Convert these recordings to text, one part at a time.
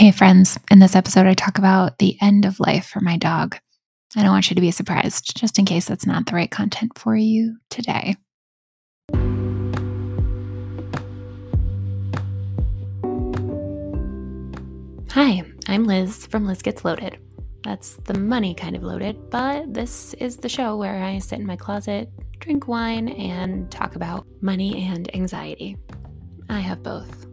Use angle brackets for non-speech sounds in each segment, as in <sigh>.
Hey, friends. In this episode, I talk about the end of life for my dog. I don't want you to be surprised, just in case that's not the right content for you today. Hi, I'm Liz from Liz Gets Loaded. That's the money kind of loaded, but this is the show where I sit in my closet, drink wine, and talk about money and anxiety. I have both.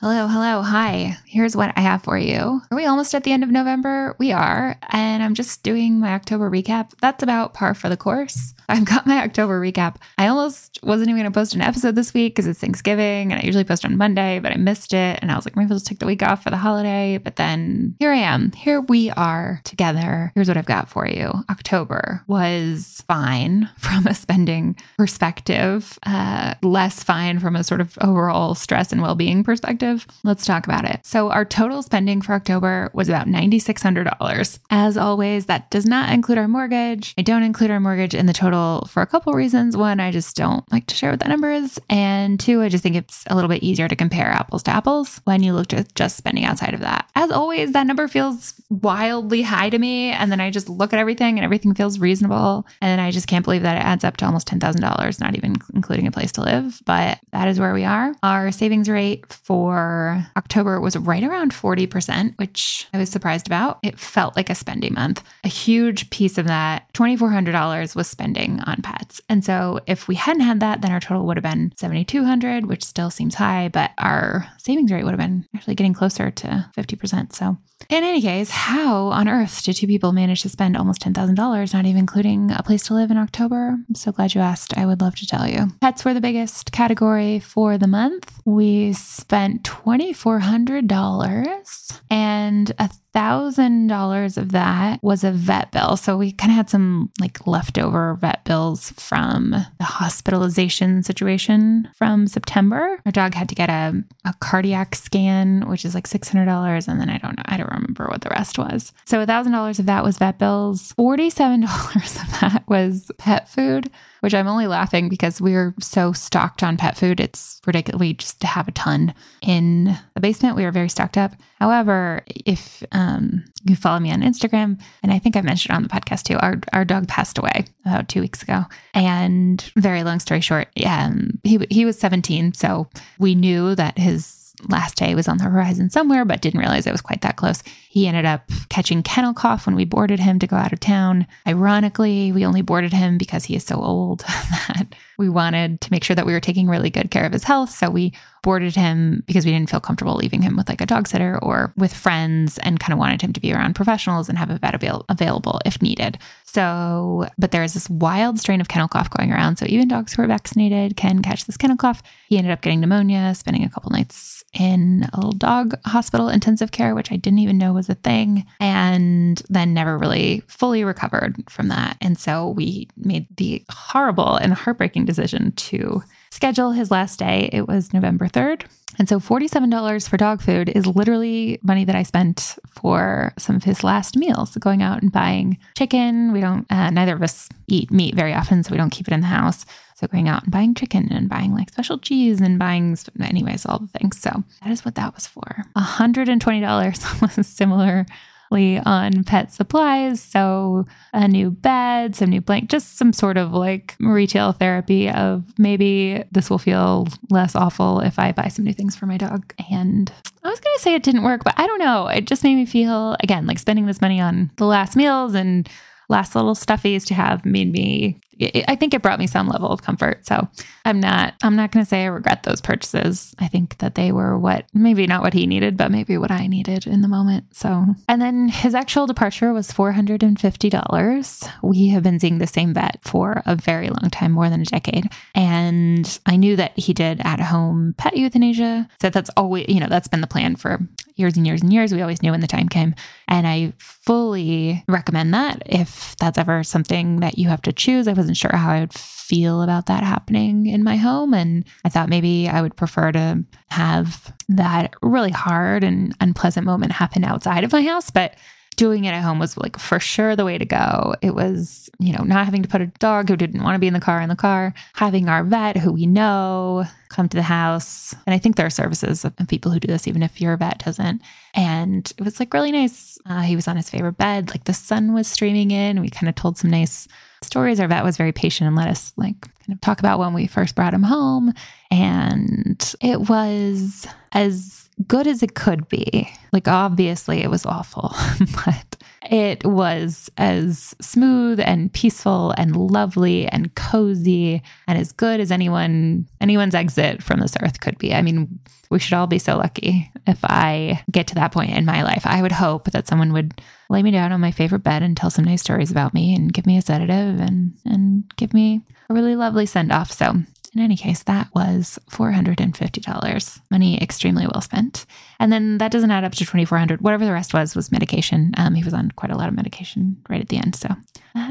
Hello, hello, hi. Here's what I have for you. Are we almost at the end of November? We are. And I'm just doing my October recap. That's about par for the course. I've got my October recap. I almost wasn't even going to post an episode this week because it's Thanksgiving and I usually post on Monday, but I missed it. And I was like, maybe I'll just take the week off for the holiday. But then here I am. Here we are together. Here's what I've got for you. October was fine <laughs> from a spending perspective, uh, less fine from a sort of overall stress and well being perspective. Let's talk about it. So, our total spending for October was about $9,600. As always, that does not include our mortgage. I don't include our mortgage in the total for a couple reasons. One, I just don't like to share what that number is. And two, I just think it's a little bit easier to compare apples to apples when you look at just spending outside of that. As always, that number feels wildly high to me. And then I just look at everything and everything feels reasonable. And then I just can't believe that it adds up to almost $10,000, not even including a place to live. But that is where we are. Our savings rate for October was right around 40%, which I was surprised about. It felt like a spending month. A huge piece of that, $2,400, was spending on pets. And so if we hadn't had that, then our total would have been 7,200, which still seems high, but our savings rate would have been actually getting closer to 50%. So in any case, how on earth did two people manage to spend almost $10,000, not even including a place to live in October? I'm so glad you asked. I would love to tell you. Pets were the biggest category for the month. We spent $2,400 and a thousand dollars of that was a vet bill. So we kind of had some like leftover vet bills from the hospitalization situation from September. Our dog had to get a, a cardiac scan, which is like six hundred dollars, and then I don't know, I don't remember what the rest was. So a thousand dollars of that was vet bills. Forty-seven <laughs> dollars of that was pet food which I'm only laughing because we're so stocked on pet food. It's ridiculous. We just have a ton in the basement. We are very stocked up. However, if um, you follow me on Instagram, and I think I mentioned on the podcast too, our, our dog passed away about two weeks ago. And very long story short, um, he, he was 17. So we knew that his last day was on the horizon somewhere, but didn't realize it was quite that close. He ended up catching kennel cough when we boarded him to go out of town. Ironically, we only boarded him because he is so old <laughs> that we wanted to make sure that we were taking really good care of his health. So we boarded him because we didn't feel comfortable leaving him with like a dog sitter or with friends and kind of wanted him to be around professionals and have a vet avail- available if needed. So, but there is this wild strain of kennel cough going around. So even dogs who are vaccinated can catch this kennel cough. He ended up getting pneumonia, spending a couple nights in a little dog hospital intensive care, which I didn't even know was a thing, and then never really fully recovered from that. And so we made the horrible and heartbreaking decision to schedule his last day. It was November 3rd. And so $47 for dog food is literally money that I spent for some of his last meals, going out and buying chicken. We don't, uh, neither of us eat meat very often, so we don't keep it in the house. So going out and buying chicken and buying like special cheese and buying, anyways, all the things. So that is what that was for. $120 <laughs> was similar on pet supplies. So, a new bed, some new blanket, just some sort of like retail therapy of maybe this will feel less awful if I buy some new things for my dog. And I was going to say it didn't work, but I don't know. It just made me feel, again, like spending this money on the last meals and last little stuffies to have made me I think it brought me some level of comfort. So I'm not I'm not going to say I regret those purchases. I think that they were what maybe not what he needed, but maybe what I needed in the moment. So and then his actual departure was $450. We have been seeing the same vet for a very long time, more than a decade. And I knew that he did at home pet euthanasia. So that's always, you know, that's been the plan for years and years and years. We always knew when the time came. And I fully recommend that if that's ever something that you have to choose. I wasn't sure how I would feel about that happening in my home. And I thought maybe I would prefer to have that really hard and unpleasant moment happen outside of my house. But doing it at home was like for sure the way to go. It was, you know, not having to put a dog who didn't want to be in the car in the car, having our vet who we know come to the house. And I think there are services of people who do this, even if your vet doesn't. And it was like really nice. Uh, he was on his favorite bed, like the sun was streaming in. We kind of told some nice stories. Our vet was very patient and let us like kind of talk about when we first brought him home. And it was as good as it could be. Like, obviously, it was awful, <laughs> but it was as smooth and peaceful and lovely and cozy and as good as anyone anyone's exit from this earth could be. I mean, we should all be so lucky if I get to that point in my life. I would hope that someone would lay me down on my favorite bed and tell some nice stories about me and give me a sedative and and give me a really lovely send off. So in any case, that was $450. Money extremely well spent. And then that doesn't add up to 2400 Whatever the rest was, was medication. Um, he was on quite a lot of medication right at the end. So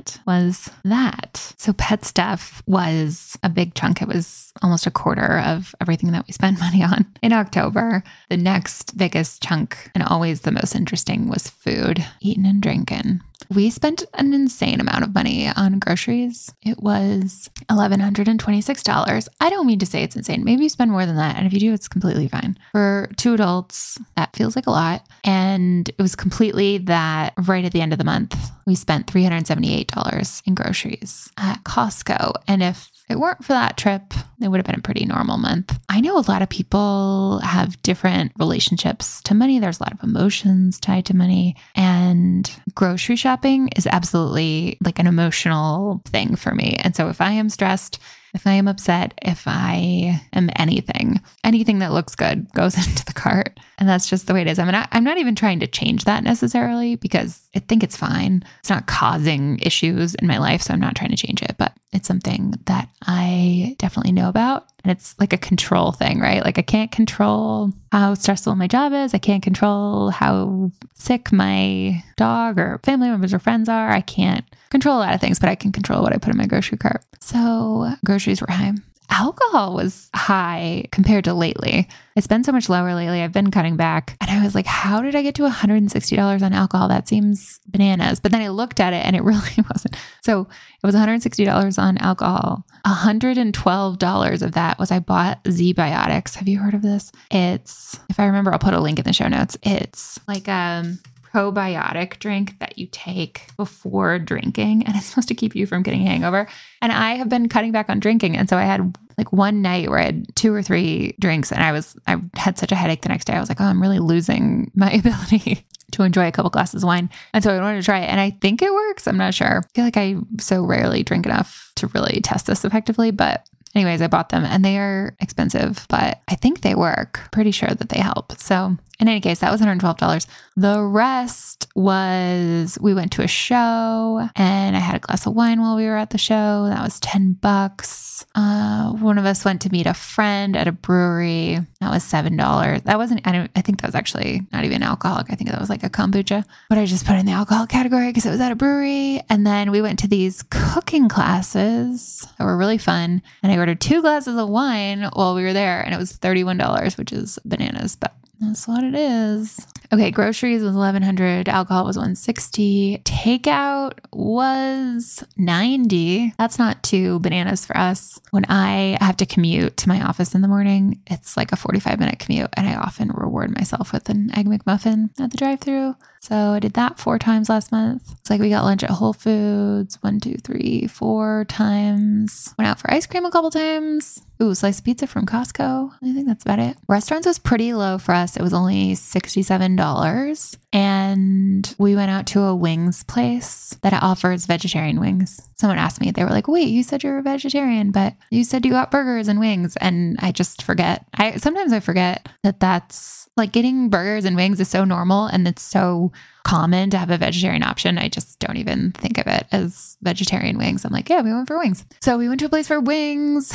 that was that. So pet stuff was a big chunk. It was almost a quarter of everything that we spent <laughs> money on in October. The next biggest chunk, and always the most interesting, was food, eating and drinking. We spent an insane amount of money on groceries. It was $1,126. I don't mean to say it's insane. Maybe you spend more than that. And if you do, it's completely fine. For two adults, that feels like a lot. And it was completely that right at the end of the month, we spent $378 in groceries at Costco. And if it weren't for that trip, it would have been a pretty normal month. I know a lot of people have different relationships to money. There's a lot of emotions tied to money. And grocery shopping is absolutely like an emotional thing for me. And so if I am stressed, if I am upset, if I am anything, anything that looks good goes <laughs> into the cart. And that's just the way it is. I mean, I, I'm not even trying to change that necessarily because I think it's fine. It's not causing issues in my life. So I'm not trying to change it, but it's something that I definitely know about. And it's like a control thing, right? Like I can't control how stressful my job is. I can't control how sick my dog or family members or friends are. I can't control a lot of things, but I can control what I put in my grocery cart. So groceries were high. Alcohol was high compared to lately. It's been so much lower lately. I've been cutting back. And I was like, how did I get to $160 on alcohol? That seems bananas. But then I looked at it and it <laughs> really wasn't. So it was $160 on alcohol. $112 of that was I bought ZBiotics. Have you heard of this? It's, if I remember, I'll put a link in the show notes. It's like um probiotic drink that you take before drinking and it's <laughs> supposed to keep you from getting hangover. And I have been cutting back on drinking and so I had like one night where I had two or three drinks and I was I had such a headache the next day. I was like, "Oh, I'm really losing <laughs> my ability to enjoy a couple glasses of wine." And so I wanted to try it and I think it works. I'm not sure. I feel like I so rarely drink enough to really test this effectively, but Anyways, I bought them and they are expensive, but I think they work. Pretty sure that they help. So in any case, that was $112. The rest was we went to a show and I had a glass of wine while we were at the show. That was 10 bucks. Uh, one of us went to meet a friend at a brewery. That was $7. That wasn't, I, I think that was actually not even alcoholic. I think that was like a kombucha, but I just put in the alcohol category because it was at a brewery. And then we went to these cooking classes that were really fun. And I ordered two glasses of wine while we were there and it was $31, which is bananas, but that's what it is. Okay, groceries was 1100, alcohol was 160, takeout was 90. That's not too bananas for us. When I have to commute to my office in the morning, it's like a 45 minute commute and I often reward myself with an egg McMuffin at the drive-through. So I did that four times last month. It's like we got lunch at Whole Foods one, two, three, four times. Went out for ice cream a couple times. Ooh, slice pizza from Costco. I think that's about it. Restaurants was pretty low for us. It was only $67. And we went out to a wings place that offers vegetarian wings. Someone asked me, they were like, wait, you said you're a vegetarian, but you said you got burgers and wings. And I just forget. I sometimes I forget that that's like getting burgers and wings is so normal and it's so common to have a vegetarian option. I just don't even think of it as vegetarian wings. I'm like, yeah, we went for wings. So we went to a place for wings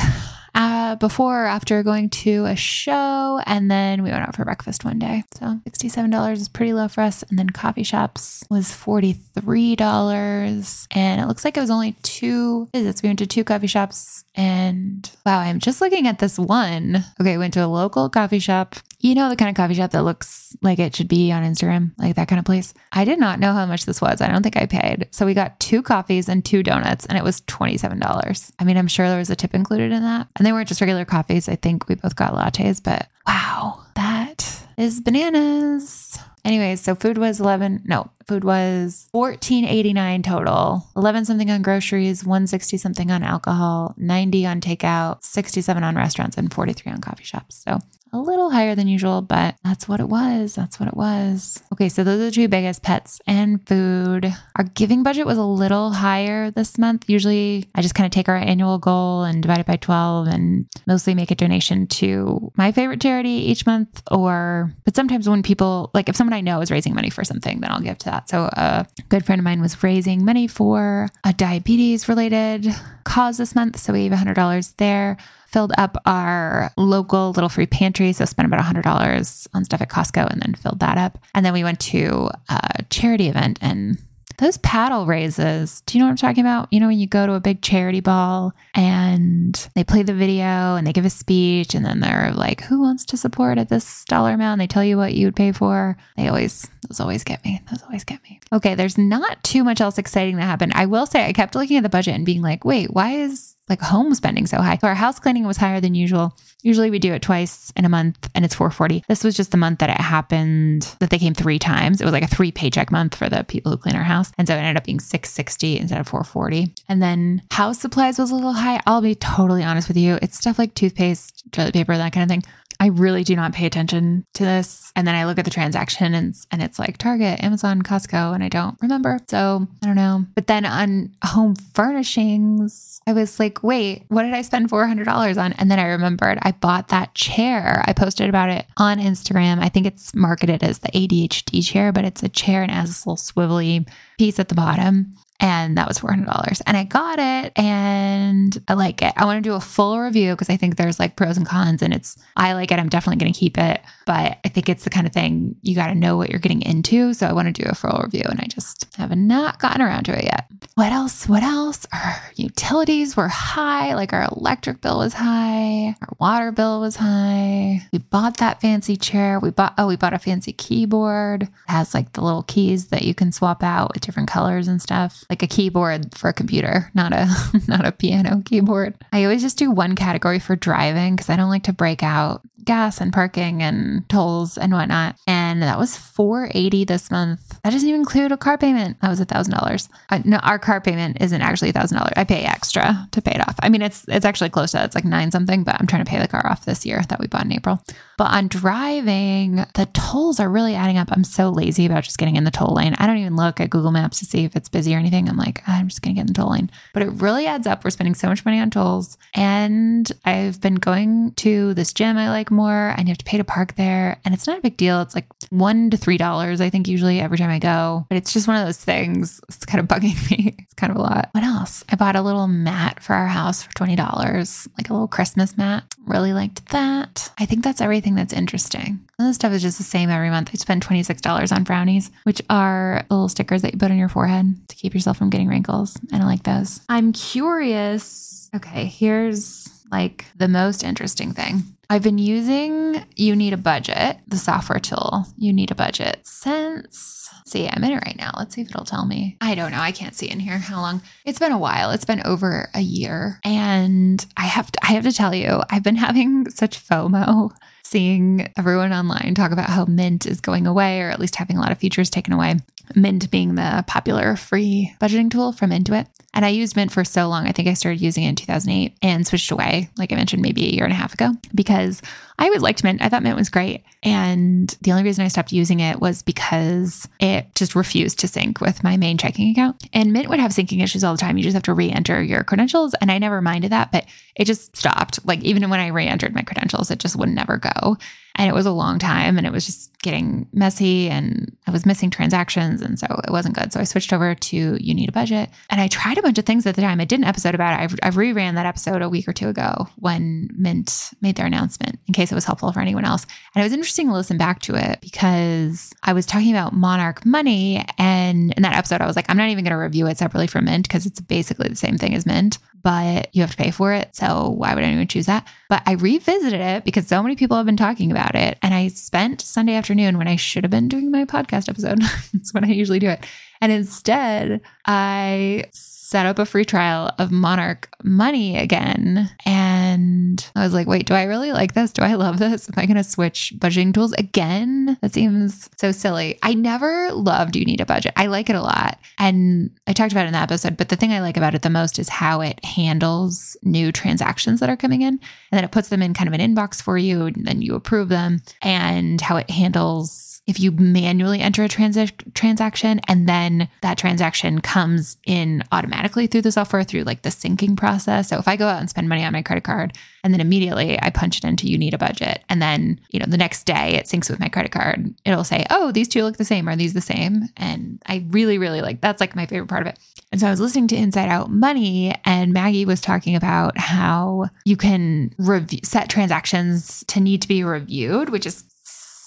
uh, before or after going to a show. And then we went out for breakfast one day. So $67 is pretty low for us. And then coffee shops was $43. And it looks like it was only two visits. We went to two coffee shops. And wow, I'm just looking at this one. Okay, went to a local coffee shop you know, the kind of coffee shop that looks like it should be on Instagram, like that kind of place. I did not know how much this was. I don't think I paid. So we got two coffees and two donuts, and it was $27. I mean, I'm sure there was a tip included in that. And they weren't just regular coffees. I think we both got lattes, but wow, that is bananas. Anyways, so food was 11, no, food was 1489 total. 11 something on groceries, 160 something on alcohol, 90 on takeout, 67 on restaurants and 43 on coffee shops. So a little higher than usual, but that's what it was. That's what it was. Okay, so those are the two biggest pets and food. Our giving budget was a little higher this month. Usually I just kind of take our annual goal and divide it by 12 and mostly make a donation to my favorite charity each month. Or, but sometimes when people, like if someone I know is raising money for something, then I'll give to that. So a good friend of mine was raising money for a diabetes related cause this month. So we gave $100 there filled up our local little free pantry. So spent about $100 on stuff at Costco and then filled that up. And then we went to a charity event and those paddle raises, do you know what I'm talking about? You know, when you go to a big charity ball and they play the video and they give a speech and then they're like, who wants to support at this dollar amount? And they tell you what you would pay for. They always, those always get me. Those always get me. Okay, there's not too much else exciting that happened. I will say I kept looking at the budget and being like, wait, why is like home spending so high. So our house cleaning was higher than usual. Usually we do it twice in a month and it's 440. This was just the month that it happened that they came three times. It was like a three paycheck month for the people who clean our house. And so it ended up being 660 instead of 440. And then house supplies was a little high. I'll be totally honest with you. It's stuff like toothpaste, toilet paper, that kind of thing. I really do not pay attention to this. And then I look at the transaction and, and it's like Target, Amazon, Costco, and I don't remember. So I don't know. But then on home furnishings, I was like, wait, what did I spend $400 on? And then I remembered I bought that chair. I posted about it on Instagram. I think it's marketed as the ADHD chair, but it's a chair and it has this little swivelly piece at the bottom and that was $400 and i got it and i like it. I want to do a full review because i think there's like pros and cons and it's i like it i'm definitely going to keep it. But i think it's the kind of thing you got to know what you're getting into so i want to do a full review and i just have not gotten around to it yet. What else? What else? Our utilities were high like our electric bill was high our water bill was high. We bought that fancy chair we bought oh we bought a fancy keyboard. It has like the little keys that you can swap out with different colors and stuff like a keyboard for a computer, not a <laughs> not a piano keyboard. I always just do one category for driving because I don't like to break out gas and parking and tolls and whatnot. And that was 480 this month. That doesn't even include a car payment. That was a thousand dollars. Uh, no, our car payment isn't actually a thousand dollars. I pay extra to pay it off. I mean, it's it's actually close to that. It's like nine something, but I'm trying to pay the car off this year that we bought in April. But on driving, the tolls are really adding up. I'm so lazy about just getting in the toll lane. I don't even look at Google Maps to see if it's busy or anything. I'm like, I'm just gonna get in the toll lane. But it really adds up. We're spending so much money on tolls. And I've been going to this gym I like more and you have to pay to park there. And it's not a big deal. It's like one to three dollars, I think, usually every time I go. But it's just one of those things. It's kind of <laughs> bugging me. It's kind of a lot. What else? I bought a little mat for our house for $20, like a little Christmas mat. Really liked that. I think that's everything that's interesting. And this stuff is just the same every month. I spend $26 on Frownies, which are little stickers that you put on your forehead to keep yourself from getting wrinkles. And I like those. I'm curious. Okay, here's like the most interesting thing. I've been using You Need a Budget, the software tool, You Need a Budget, since, see, I'm in it right now. Let's see if it'll tell me. I don't know. I can't see in here how long. It's been a while. It's been over a year. And I have to, I have to tell you, I've been having such FOMO seeing everyone online talk about how Mint is going away or at least having a lot of features taken away. Mint being the popular free budgeting tool from Intuit. And I used Mint for so long. I think I started using it in 2008 and switched away, like I mentioned, maybe a year and a half ago, because I always liked Mint. I thought Mint was great. And the only reason I stopped using it was because it just refused to sync with my main checking account. And Mint would have syncing issues all the time. You just have to re enter your credentials. And I never minded that, but it just stopped. Like even when I re entered my credentials, it just would never go. And it was a long time and it was just getting messy and I was missing transactions. And so it wasn't good. So I switched over to You Need a Budget. And I tried a bunch of things at the time. I did an episode about it. I, I reran that episode a week or two ago when Mint made their announcement in case it was helpful for anyone else. And it was interesting to listen back to it because I was talking about Monarch Money. And in that episode, I was like, I'm not even going to review it separately from Mint because it's basically the same thing as Mint but you have to pay for it. So why would anyone choose that? But I revisited it because so many people have been talking about it. And I spent Sunday afternoon when I should have been doing my podcast episode. <laughs> That's when I usually do it. And instead, I set up a free trial of Monarch Money again. And I was like, wait, do I really like this? Do I love this? Am I going to switch budgeting tools again? That seems so silly. I never loved You Need a Budget. I like it a lot. And I talked about it in that episode, but the thing I like about it the most is how it handles new transactions that are coming in. And then it puts them in kind of an inbox for you, and then you approve them, and how it handles if you manually enter a transaction and then that transaction comes in automatically through the software through like the syncing process. So if I go out and spend money on my credit card and then immediately I punch it into you need a budget and then, you know, the next day it syncs with my credit card, it'll say, "Oh, these two look the same. Are these the same?" And I really really like that's like my favorite part of it. And so I was listening to Inside Out Money and Maggie was talking about how you can review, set transactions to need to be reviewed, which is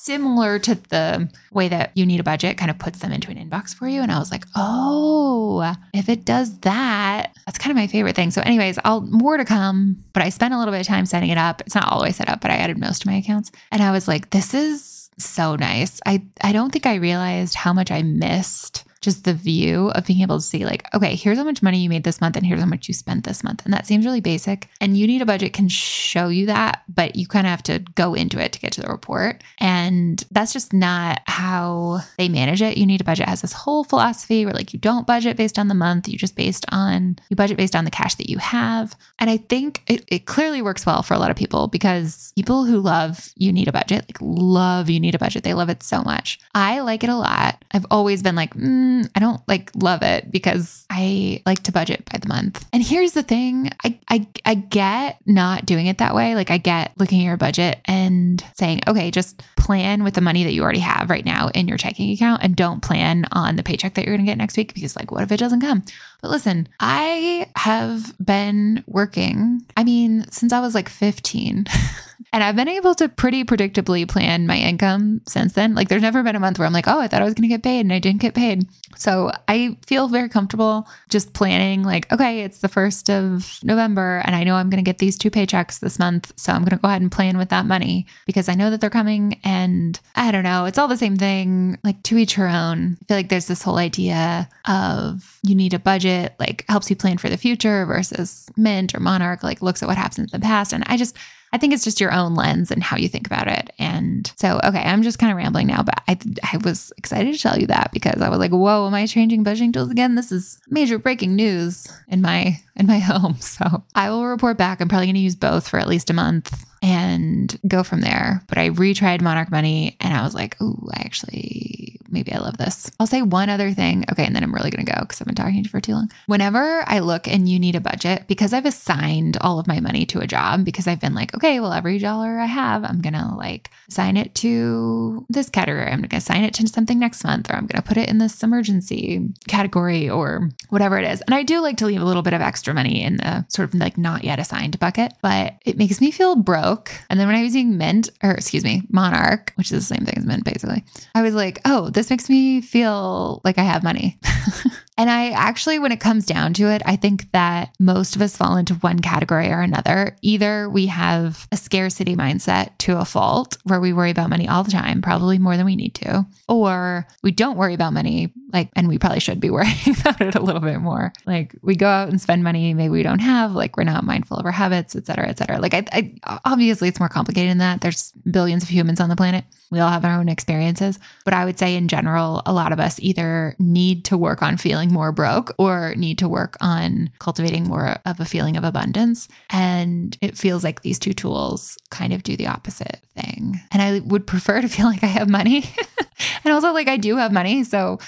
similar to the way that you need a budget kind of puts them into an inbox for you. And I was like, oh, if it does that, that's kind of my favorite thing. So, anyways, I'll more to come, but I spent a little bit of time setting it up. It's not all the way set up, but I added most of my accounts. And I was like, this is so nice. I, I don't think I realized how much I missed just the view of being able to see, like, okay, here's how much money you made this month and here's how much you spent this month. And that seems really basic. And you need a budget can show you that, but you kind of have to go into it to get to the report. And that's just not how they manage it. You need a budget has this whole philosophy where like you don't budget based on the month, you just based on you budget based on the cash that you have. And I think it, it clearly works well for a lot of people because people who love you need a budget, like love you need a budget. They love it so much. I like it a lot. I've always been like, mm, Mm, I don't like love it because I like to budget by the month. And here's the thing I, I, I get not doing it that way. Like, I get looking at your budget and saying, okay, just plan with the money that you already have right now in your checking account and don't plan on the paycheck that you're going to get next week because, like, what if it doesn't come? But listen, I have been working, I mean, since I was like 15. <laughs> and I've been able to pretty predictably plan my income since then. Like, there's never been a month where I'm like, oh, I thought I was going to get paid and I didn't get paid. So I feel very comfortable just planning, like, okay, it's the first of November and I know I'm going to get these two paychecks this month. So I'm going to go ahead and plan with that money because I know that they're coming. And I don't know, it's all the same thing, like to each her own. I feel like there's this whole idea of you need a budget, like helps you plan for the future versus Mint or Monarch, like looks at what happens in the past. And I just, I think it's just your own lens and how you think about it. And so, okay, I'm just kind of rambling now, but I, I was excited to tell you that because I was like, whoa, am I changing budgeting tools again? This is major breaking news in my in my <laughs> home. So I will report back. I'm probably going to use both for at least a month and go from there. But I retried Monarch Money and I was like, oh, I actually, maybe I love this. I'll say one other thing. Okay. And then I'm really going to go because I've been talking to you for too long. Whenever I look and you need a budget, because I've assigned all of my money to a job, because I've been like, okay, well, every dollar I have, I'm going to like assign it to this category. I'm going to assign it to something next month, or I'm going to put it in this emergency category or whatever it is. And I do like to leave a little bit of extra money in the sort of like not yet assigned bucket, but it makes me feel broke broke. And then when I was using Mint, or excuse me, Monarch, which is the same thing as Mint basically, I was like, oh, this makes me feel like I have money. <laughs> And I actually, when it comes down to it, I think that most of us fall into one category or another. Either we have a scarcity mindset to a fault where we worry about money all the time, probably more than we need to, or we don't worry about money, like, and we probably should be <laughs> worrying about it a little bit more. Like, we go out and spend money maybe we don't have, like, we're not mindful of our habits, et cetera, et cetera. Like, I, I obviously, it's more complicated than that. There's billions of humans on the planet. We all have our own experiences. But I would say, in general, a lot of us either need to work on feeling more broke or need to work on cultivating more of a feeling of abundance. And it feels like these two tools kind of do the opposite thing. And I would prefer to feel like I have money <laughs> and also like I do have money. So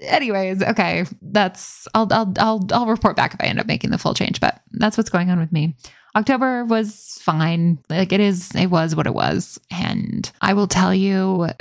anyways, okay, that's I'll I'll I'll I'll report back if I end up making the full change, but that's what's going on with me. October was fine. Like it is, it was what it was. And I will tell you, <laughs>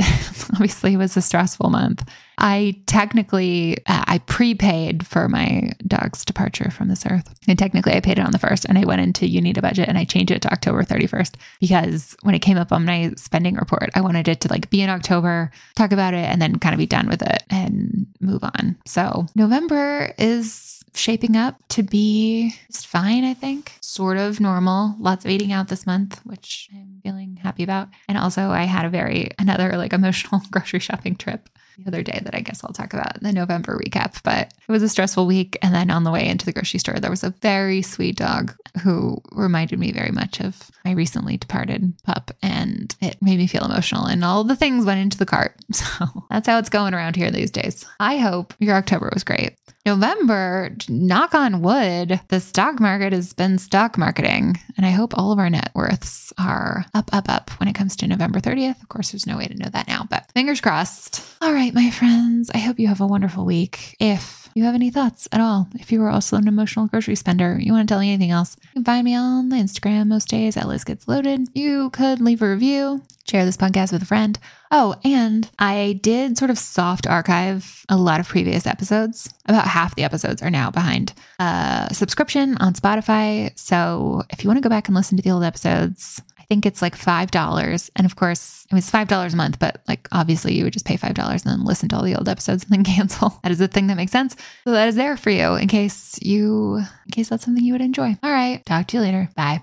obviously, it was a stressful month. I technically, uh, I prepaid for my dog's departure from this earth. And technically, I paid it on the first and I went into you need a budget and I changed it to October 31st because when it came up on my spending report, I wanted it to like be in October, talk about it, and then kind of be done with it and move on. So November is shaping up to be just fine, I think. Sort of normal. Lots of eating out this month, which I'm feeling happy about. And also, I had a very, another like <laughs> emotional grocery shopping trip the other day that I guess I'll talk about in the November recap. But it was a stressful week. And then on the way into the grocery store, there was a very sweet dog who reminded me very much of my recently departed pup. And it made me feel emotional. And all the things went into the cart. <laughs> So that's how it's going around here these days. I hope your October was great. November, knock on wood, the stock market has been stock marketing. And I hope all of our net worths are up, up, up when it comes to November 30th. Of course, there's no way to know that now, but fingers crossed. All right, my friends, I hope you have a wonderful week. If you have any thoughts at all, if you are also an emotional grocery spender, you want to tell me anything else, you can find me on Instagram most days at Liz Gets Loaded. You could leave a review, share this podcast with a friend. Oh, and I did sort of soft archive a lot of previous episodes. About half the episodes are now behind a subscription on Spotify. So if you want to go back and listen to the old episodes, think it's like $5. And of course, I mean, it's $5 a month, but like obviously you would just pay $5 and then listen to all the old episodes and then <laughs> cancel. That is a thing that makes sense. So that is there for you in case you, in case that's something you would enjoy. All right. Talk to you later. Bye.